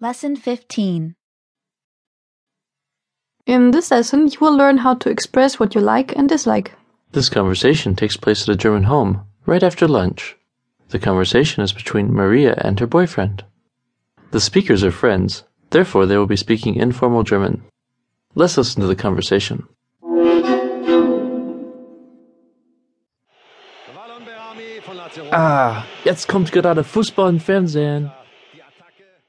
Lesson 15 In this lesson, you will learn how to express what you like and dislike. This conversation takes place at a German home, right after lunch. The conversation is between Maria and her boyfriend. The speakers are friends, therefore, they will be speaking informal German. Let's listen to the conversation. Ah, jetzt kommt gerade Fußball im Fernsehen.